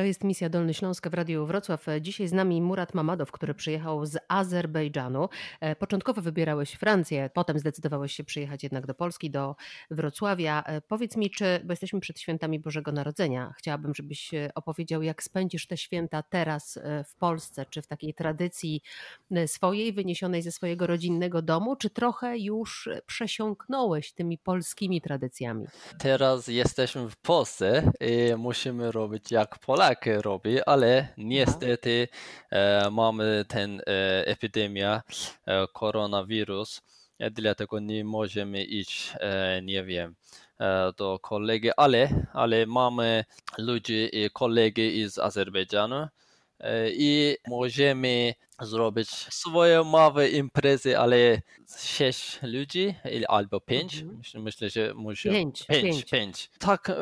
To jest misja Dolny Śląsk w Radiu Wrocław. Dzisiaj z nami Murat Mamadow, który przyjechał z Azerbejdżanu. E, początkowo wybierałeś Francję, potem zdecydowałeś się przyjechać jednak do Polski, do Wrocławia. E, powiedz mi, czy, bo jesteśmy przed świętami Bożego Narodzenia, chciałabym, żebyś e, opowiedział, jak spędzisz te święta teraz w Polsce, czy w takiej tradycji swojej, wyniesionej ze swojego rodzinnego domu, czy trochę już przesiąknąłeś tymi polskimi tradycjami? Teraz jesteśmy w Polsce i musimy robić jak Polak robi, ale niestety e, mamy ten e, epidemia, e, koronawirus, e, dlatego nie możemy iść, e, nie wiem, e, do kolegi, ale, ale mamy ludzi i kolegi z Azerbejdżanu i możemy zrobić swoje małe imprezy, ale sześć ludzi albo pięć. Mhm. Myślę, że musimy. Pięć, Pięć, pięć. pięć. Tak, e,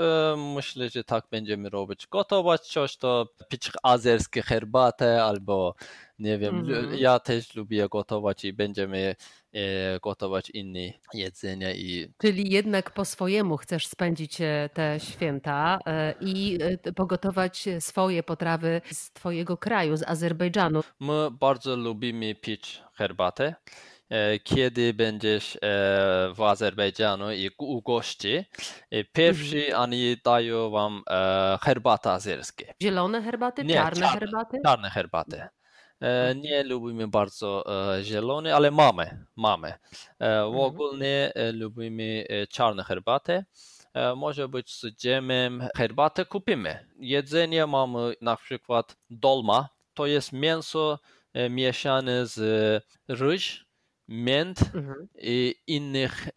myślę, że tak będziemy robić. Gotować coś, to pić azerskie herbatę albo nie wiem, lu- Mhm. ja też lubię gotować i będziemy e, gotować inne jedzenie i Czyli jednak po swojemu chcesz spędzić e, te święta e, i e, pogotować swoje potrawy z Twojego kraju, z Azerbejdżanu. My bardzo lubimy pić herbatę. E, Kiedy będziesz e, w Azerbejdżanu i u gości, e, pierwszy oni dają wam herbatę azerskie. Zielone herbaty, Nie, czarne czarne. herbaty? Czarne herbaty. E, Nie lubimy bardzo zielone, ale mamy, mamy. E, Mhm. Ogólnie e, lubimy czarne herbatę. E, Może być z dżemem. Herbatę kupimy. Jedzenie mamy na przykład dolma. To jest mięso e, mieszane z ryż, mięt Mhm. i innych,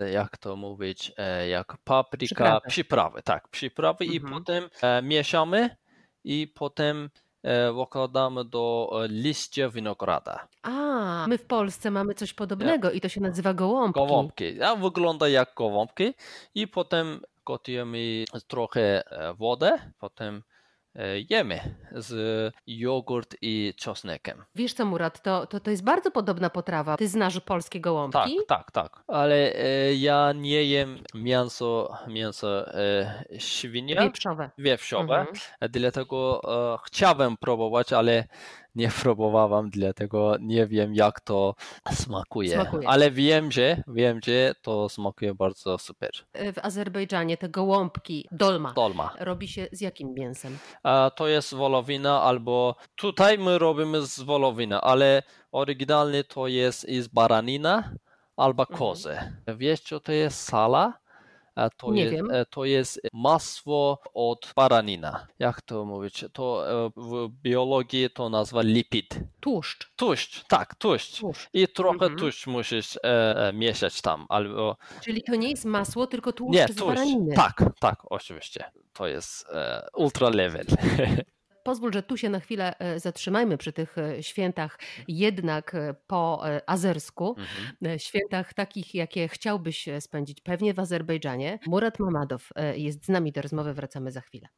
e, jak to mówić, e, jak papryka, Przyprawy. przyprawy, tak, przyprawy i Mhm. potem e, mieszamy i potem wkładamy do e, liścia winograda. A, my w Polsce mamy coś podobnego i to się nazywa gołąbki. Gołąbki. A wygląda jak gołąbki i potem gotujemy trochę wodę, potem jemy z jogurt i czosnkiem. Wiesz co, Murat, to, to, to jest bardzo podobna potrawa. Ty znasz polskie Tak, gołąbki? tak, tak. Ale e, ja nie jem mięso, mięso e, świnia. Wieprzowe. wieprzowe, Mhm. dlatego e, chciałem próbować, ale nie próbowałem, dlatego nie wiem jak to smakuje. Smakuje. Ale wiem, że wiem, że to smakuje bardzo super. E, W Azerbejdżanie te gołąbki, dolma, Dolma. robi się z jakim mięsem? E, to jest wolowina albo tutaj my robimy z wolowiny, ale oryginalnie to jest z baranina albo Mhm. kozy. Wiesz co to jest sala? E, To Nie jest, wiem. e, to jest masło od baranina. Jak to mówić? To e, w biologii to nazwa lipid. Tłuszcz. Tłuszcz, tak, tłuszcz. Tłuszcz. I trochę Mhm. tłuszcz musisz e, e, mieszać tam, albo Czyli to nie jest masło, tylko tłuszcz nie, z tłuszcz. baraniny. Tak, tak, oczywiście. To jest e, ultra level. Pozwól, że tu się na chwilę e, zatrzymajmy przy tych e, świętach, jednak e, po azersku, Mhm. świętach takich, jakie chciałbyś spędzić pewnie w Azerbejdżanie. Murat Mamadow jest z nami do rozmowy, wracamy za chwilę.